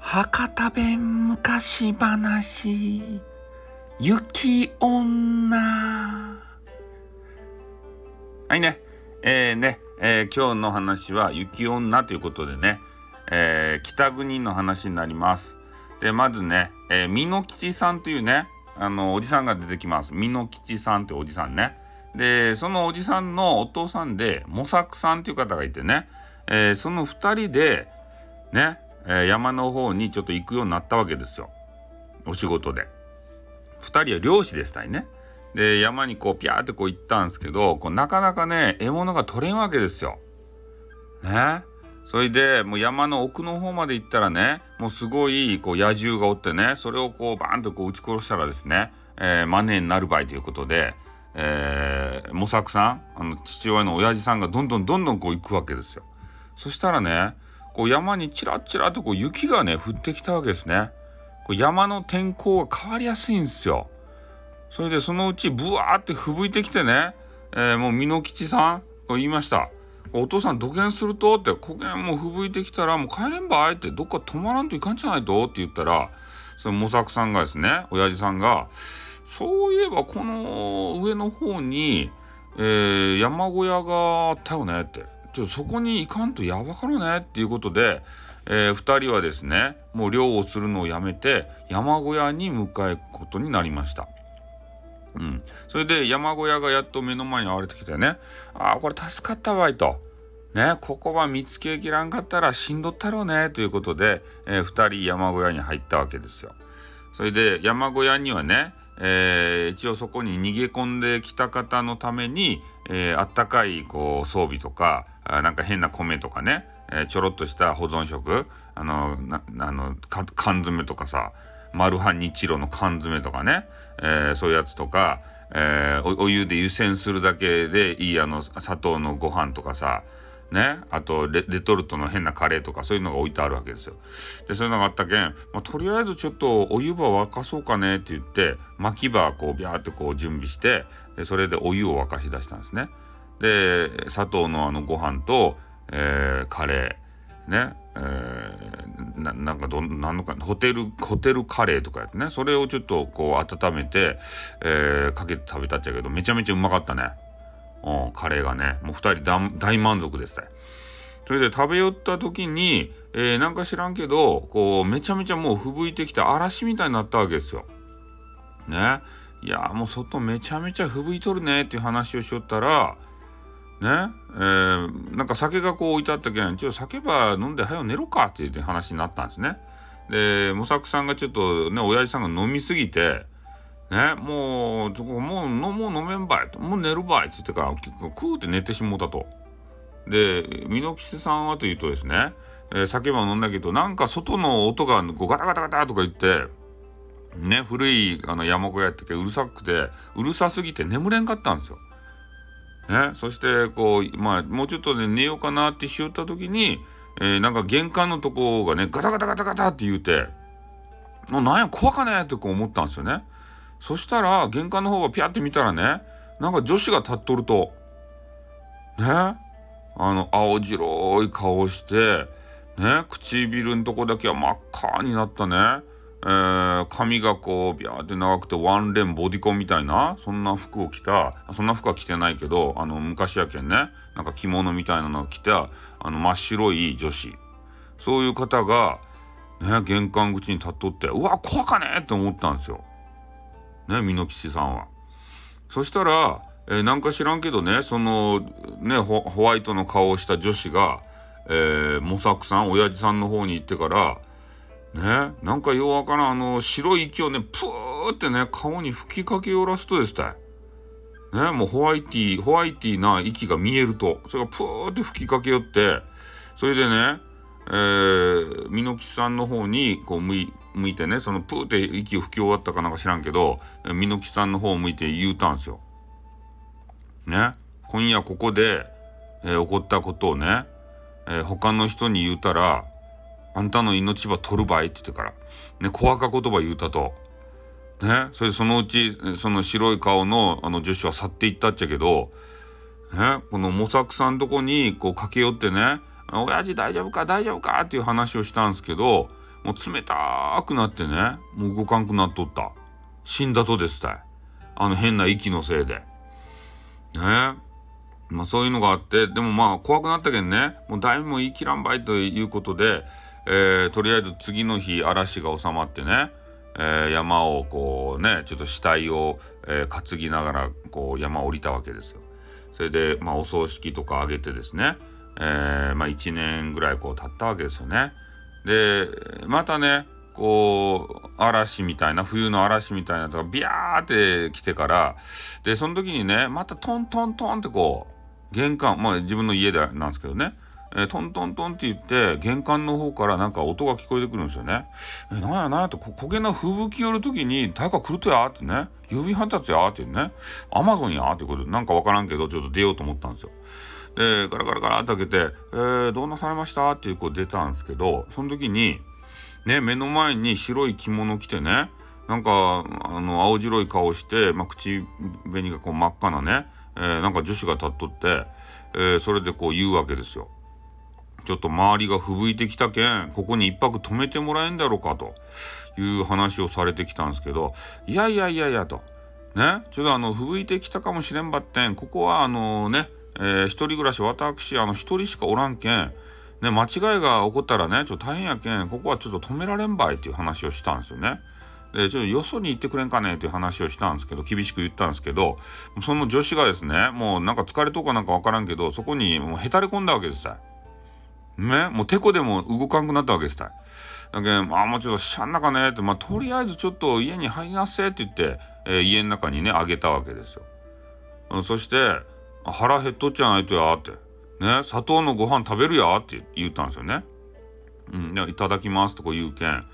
博多弁昔話雪女。はいね。えー、ね、えー、今日の話は雪女ということでね、えー、北国の話になります。でまずね、えー、美濃吉さんというねあのおじさんが出てきます。美濃吉さんというおじさんね。でそのおじさんのお父さんで模索さんという方がいてね、えー、その2人でねえー、山の方にちょっと行くようになったわけですよお仕事で。2人は漁師でしたいね。で山にこうピャーってこう行ったんですけどこうなかなかね獲物が取れんわけですよ。ね。それでもう山の奥の方まで行ったらねもうすごいこう野獣がおってねそれをこうバーンとこう撃ち殺したらですね、えー、マネーになる場合ということで、えー、模索さんあの父親の親父さんがどんどんどんどんこう行くわけですよ。そしたらねこう山にちらちらとこう雪がね降ってきたわけですね。こう山の天候が変わりやすいんですよ。それでそのうちブワーって吹雪いてきてね、えー、もう美濃吉さんこう言いました。お父さん土下するとって古言もう吹雪いてきたらもう帰れんばいってどっか泊まらんといかんじゃないとって言ったらその模索さんがですね親父さんがそういえばこの上の方に、えー、山小屋があったよねってちょっとそこに行かんとやばかろねっていうことで、えー、2人はですねもう漁をするのをやめて山小屋に向かうことになりました。うん、それで山小屋がやっと目の前に現れてきてね「ああこれ助かったわい」と。ね、ここは見つけきらんかったらしんどったろうねということで、えー、2人山小屋に入ったわけですよ。それで山小屋にはね、えー、一応そこに逃げ込んできた方のために、えー、あったかいこう装備とかあなんか変な米とかね、えー、ちょろっとした保存食あのあの缶詰とかさマルハニチロの缶詰とかね、えー、そういうやつとか、えー、お湯で湯煎するだけでいいあの砂糖のご飯とかさね、あとレトルトの変なカレーとかそういうのが置いてあるわけですよ。でそういうのがあったけん、まあ、とりあえずちょっとお湯葉沸かそうかねって言って巻き場こうビャーってこう準備してでそれでお湯を沸かし出したんですね。で砂糖のあのご飯と、えー、カレーねえー、ななんかどなんのかホテルホテルカレーとかやってねそれをちょっとこう温めて、えー、かけて食べたっちゃけどめちゃめちゃうまかったね。うん、カレーがねもう2人大満足ですたそれで食べ寄った時に、えー、なんか知らんけどこうめちゃめちゃもう吹雪いてきて嵐みたいになったわけですよ。ねいやもう外めちゃめちゃ吹雪いとるねっていう話をしよったらねえー、なんか酒がこう置いてあったけんちょっと酒ば飲んで早う寝ろかっていう話になったんですね。で模索さんがちょっとね親父さんが飲みすぎてね、もう、もう、もう飲めんばいと、もう寝るばいって言ってから、クーって寝てしもうたと。で、美濃吉さんはというとですね、えー、酒は飲んだけど、なんか外の音がこうガタガタガタとか言って、ね、古いあの山小屋ったけうるさくて、うるさすぎて眠れんかったんですよ。ね、そしてこう、まあ、もうちょっとね、寝ようかなってしよった時に、えー、なんか玄関のとこがね、ガタガタガタガタって言うて、もうなんや、怖かねってこう思ったんですよね。そしたら玄関の方がピャって見たらねなんか女子が立っとるとねあの青白い顔してね唇のとこだけは真っ赤になったねえー、髪がこうビャーって長くてワンレンボディコンみたいなそんな服を着たそんな服は着てないけどあの昔やけんねなんか着物みたいなのを着たあの真っ白い女子そういう方がね玄関口に立っとってうわ怖かねって思ったんですよ。ね美濃吉さんは。そしたら、えー、なんか知らんけどねそのねホワイトの顔をした女子が、えー、モサクさん親父さんの方に行ってからねなんかようわからんあの白い息をねプーってね顔に吹きかけよらすとですたい。ねもうホワイティホワイティな息が見えるとそれがプーって吹きかけよってそれでねえー、美濃吉さんの方にこう向い向いてねそのプーって息を吹き終わったかなんか知らんけど美濃木さんの方を向いて言うたんすよ。ね？今夜ここで、えー、起こったことをね、えー、他の人に言うたらあんたの命は取るばいって言ってからね怖か言葉言うたと。ね？それでそのうちその白い顔のあの女子は去っていったっちゃけどね、この模索さんとこにこう駆け寄ってね「親父大丈夫か？大丈夫か?」っていう話をしたんですけどもう冷たくなってね。もう動かんくなっとった。死んだとですたい。あの変な息のせいで。ね。まあそういうのがあって。でもまあ怖くなったけんね。もう誰も言い切らんばいということで、えー、とりあえず次の日嵐が収まってね。えー、山をこうねちょっと死体を、えー、担ぎながらこう山を降りたわけですよ。それで、まあ、お葬式とかあげてですね、えー、まあ、1年ぐらいこう経ったわけですよね。でまたねこう嵐みたいな冬の嵐みたいなとかビャーって来てからでその時にねまたトントントンってこう玄関まあ自分の家でなんですけどねえー、トントントンって言って玄関の方からなんか音が聞こえてくるんですよね。えー、なんやなんやと焦げな吹雪寄る時に誰か来るとやってね郵便配達やってねアマゾンやってことでなんかわからんけどちょっと出ようと思ったんですよ。でガラガラガラって開けて「えー、どうなされました?」っていうこう出たんですけどその時にね目の前に白い着物着てねなんかあの青白い顔して、まあ、口紅がこう真っ赤なね、えー、なんか女子が立っとって、えー、それでこう言うわけですよ。ちょっと周りが吹雪いてきたけん、ここに一泊泊めてもらえんだろうかという話をされてきたんですけど、いやいやいやいやと。ね、ちょっとあの、吹雪いてきたかもしれんばってん、ここはあのね、えー、一人暮らし、私、あの、一人しかおらんけん、ね、間違いが起こったらね、ちょっと大変やけん、ここはちょっと止められんばいっていう話をしたんですよね。で、ちょっとよそに行ってくれんかねっていう話をしたんですけど、厳しく言ったんですけど、その女子がですね、もうなんか疲れとかなんかわからんけど、そこにもうへたれ込んだわけです。ね、もうてこでも動かんくなったわけですたい。だけど、まあもうちょっとしゃんなかねって、まあとりあえずちょっと家に入りなせって言って、えー、家の中にね、あげたわけですよ。そして、腹減っとっちゃないとやって、ね、砂糖のご飯食べるやって言ったんですよね。うん、いただきますとか言うけん。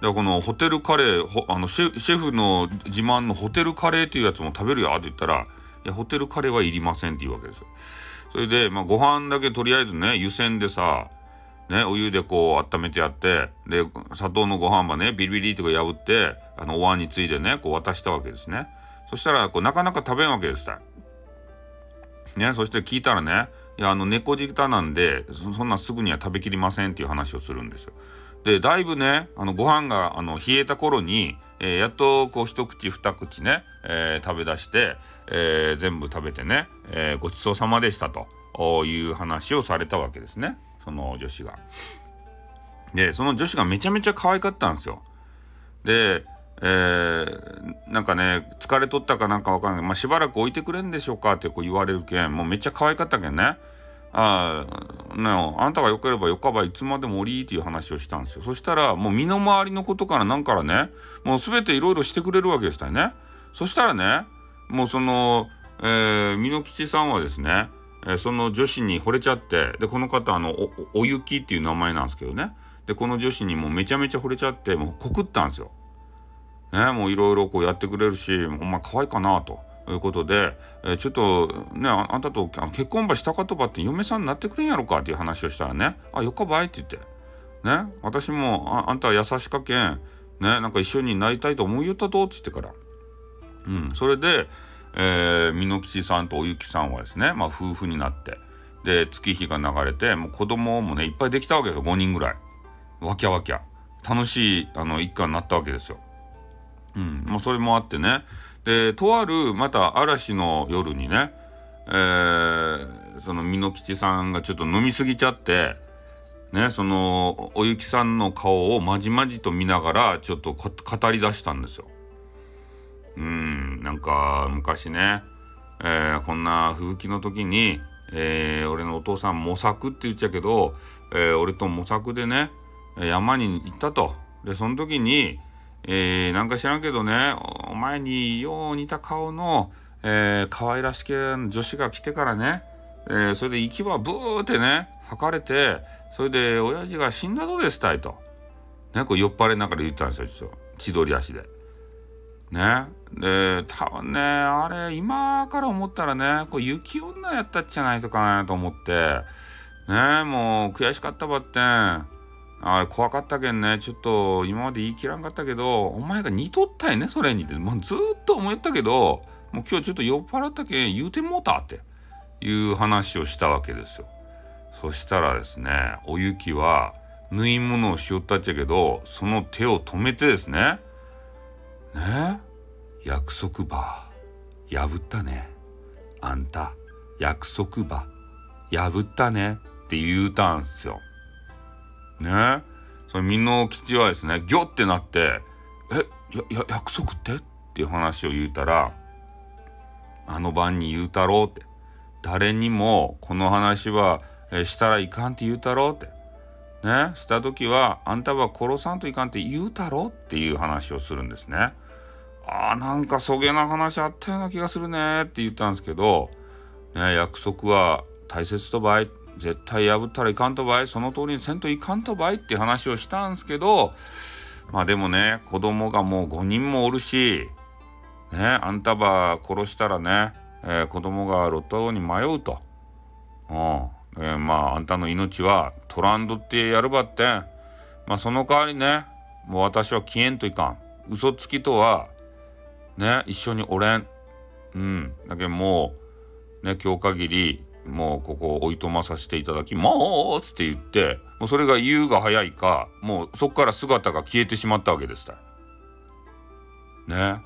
でこのホテルカレーあのシェフの自慢のホテルカレーっていうやつも食べるやって言ったら「いやホテルカレーはいりません」って言うわけですよ。それで、まあ、ご飯だけとりあえずね、湯煎でさ、ね、お湯でこう温めてやって、で、砂糖のご飯はね、ビリビリとか破って、あの、お椀についでね、こう渡したわけですね。そしたら、こう、なかなか食べんわけですね、そして聞いたらね、いや、あの、猫舌なんでそ、そんなすぐには食べきりませんっていう話をするんですよ。で、だいぶね、あの、ご飯が、あの、冷えた頃に、えー、やっとこう一口二口ね、えー、食べ出して、えー、全部食べてね、えごちそうさまでしたという話をされたわけですねその女子が。でその女子がめちゃめちゃ可愛かったんですよ。で、えー、なんかね疲れとったかなんかわかんないまあ、しばらく置いてくれんでしょうかってこう言われるけんもうめっちゃ可愛かったけんね。ああ、ねあんたがよければよかばいつまでもおりっていう話をしたんですよ。そしたら、もう身の回りのことからなんからね、もう全ていろいろしてくれるわけでしたよね。そしたらね、もうその、えー、美濃吉さんはですね、えー、その女子に惚れちゃって、で、この方、あの、お、おゆきっていう名前なんですけどね。で、この女子にもめちゃめちゃ惚れちゃって、もう告ったんですよ。ね、もういろいろこうやってくれるし、お前可愛いかなと。いうことで、えー、ちょっとねあんたと結婚ばしたかとばって嫁さんになってくれんやろかっていう話をしたらね「あよかばい」って言って。ね私もあんたは優しかけんねなんか一緒になりたいと思いよったとっつってから。うんそれでえー、美濃吉さんとおゆきさんはですね、まあ、夫婦になってで月日が流れてもう子供もねいっぱいできたわけですよ。5人ぐらい。わきゃわきゃ。楽しいあの一家になったわけですよ。うん、もうそれもあってねでとあるまた嵐の夜にね、えー、その美濃吉さんがちょっと飲みすぎちゃってねそのおゆきさんの顔をまじまじと見ながらちょっと語り出したんですよ。うんなんか昔ね、えー、こんな吹雪の時に、えー、俺のお父さん模索って言っちゃうけど、えー、俺と模索でね山に行ったと。でその時に、えー、なんか知らんけどねお前によう似た顔の、えー、可愛らしき女子が来てからね、えー、それで息はブーってね吐かれてそれで親父が死んだとですたいと。ねこう酔っ払いながら言ったんですよちょっと千鳥足で。ねで多分ねあれ今から思ったらねこう雪女やったっちゃないとかなと思ってねもう悔しかったばってんあれ怖かったけんねちょっと今まで言い切らんかったけどお前が似とったよねそれにってもうずっと思ったけどもう今日ちょっと酔っ払ったけん言うてもうたっていう話をしたわけですよ。そしたらですねお雪は縫い物をしよったっちゃけどその手を止めてですねね約束ば破ったねあんた約束ば破ったねって言うたんすよ。ね。その美濃吉はですねギョってなって「えやや約束って?」っていう話を言うたら「あの晩に言うたろう」って「誰にもこの話は、したらいかんって言うたろう」って「ね。した時はあんたは殺さんといかんって言うたろう」っていう話をするんですね。あーなんかそげな話あったような気がするねって言ったんですけど、ね、約束は大切と場合絶対破ったらいかんと場合その通りにせんといかんと場合って話をしたんですけどまあでもね子供がもう5人もおるしねあんたば殺したらね、えー、子供が路頭に迷うと。うん。えー、まああんたの命はトランドってやるばってまあその代わりねもう私は消えんといかん。嘘つきとはね一緒におれん。うん。だけどもうね今日限りもうここおいとまさせていただきますって言ってもうそれが言うが早いかもうそこから姿が消えてしまったわけです。ね。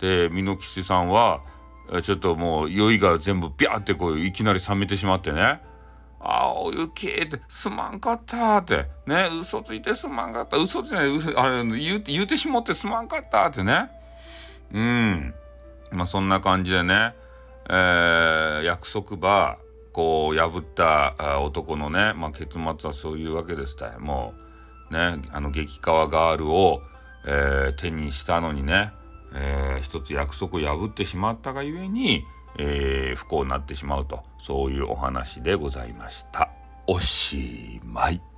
で美濃吉さんはちょっともう酔いが全部ビャーってこういきなり冷めてしまってね「ああお雪ってすまんかった」って。ね嘘ついてすまんかった。嘘じゃないあれ言う言うてしもってすまんかったってね。うん。まあそんな感じでね、えー、約束ばこう破った男のね、まあ、結末はそういうわけですたいもうねあの激川ガールを、えー、手にしたのにね、えー、一つ約束を破ってしまったがゆえに、えー、不幸になってしまうとそういうお話でございました。おしまい。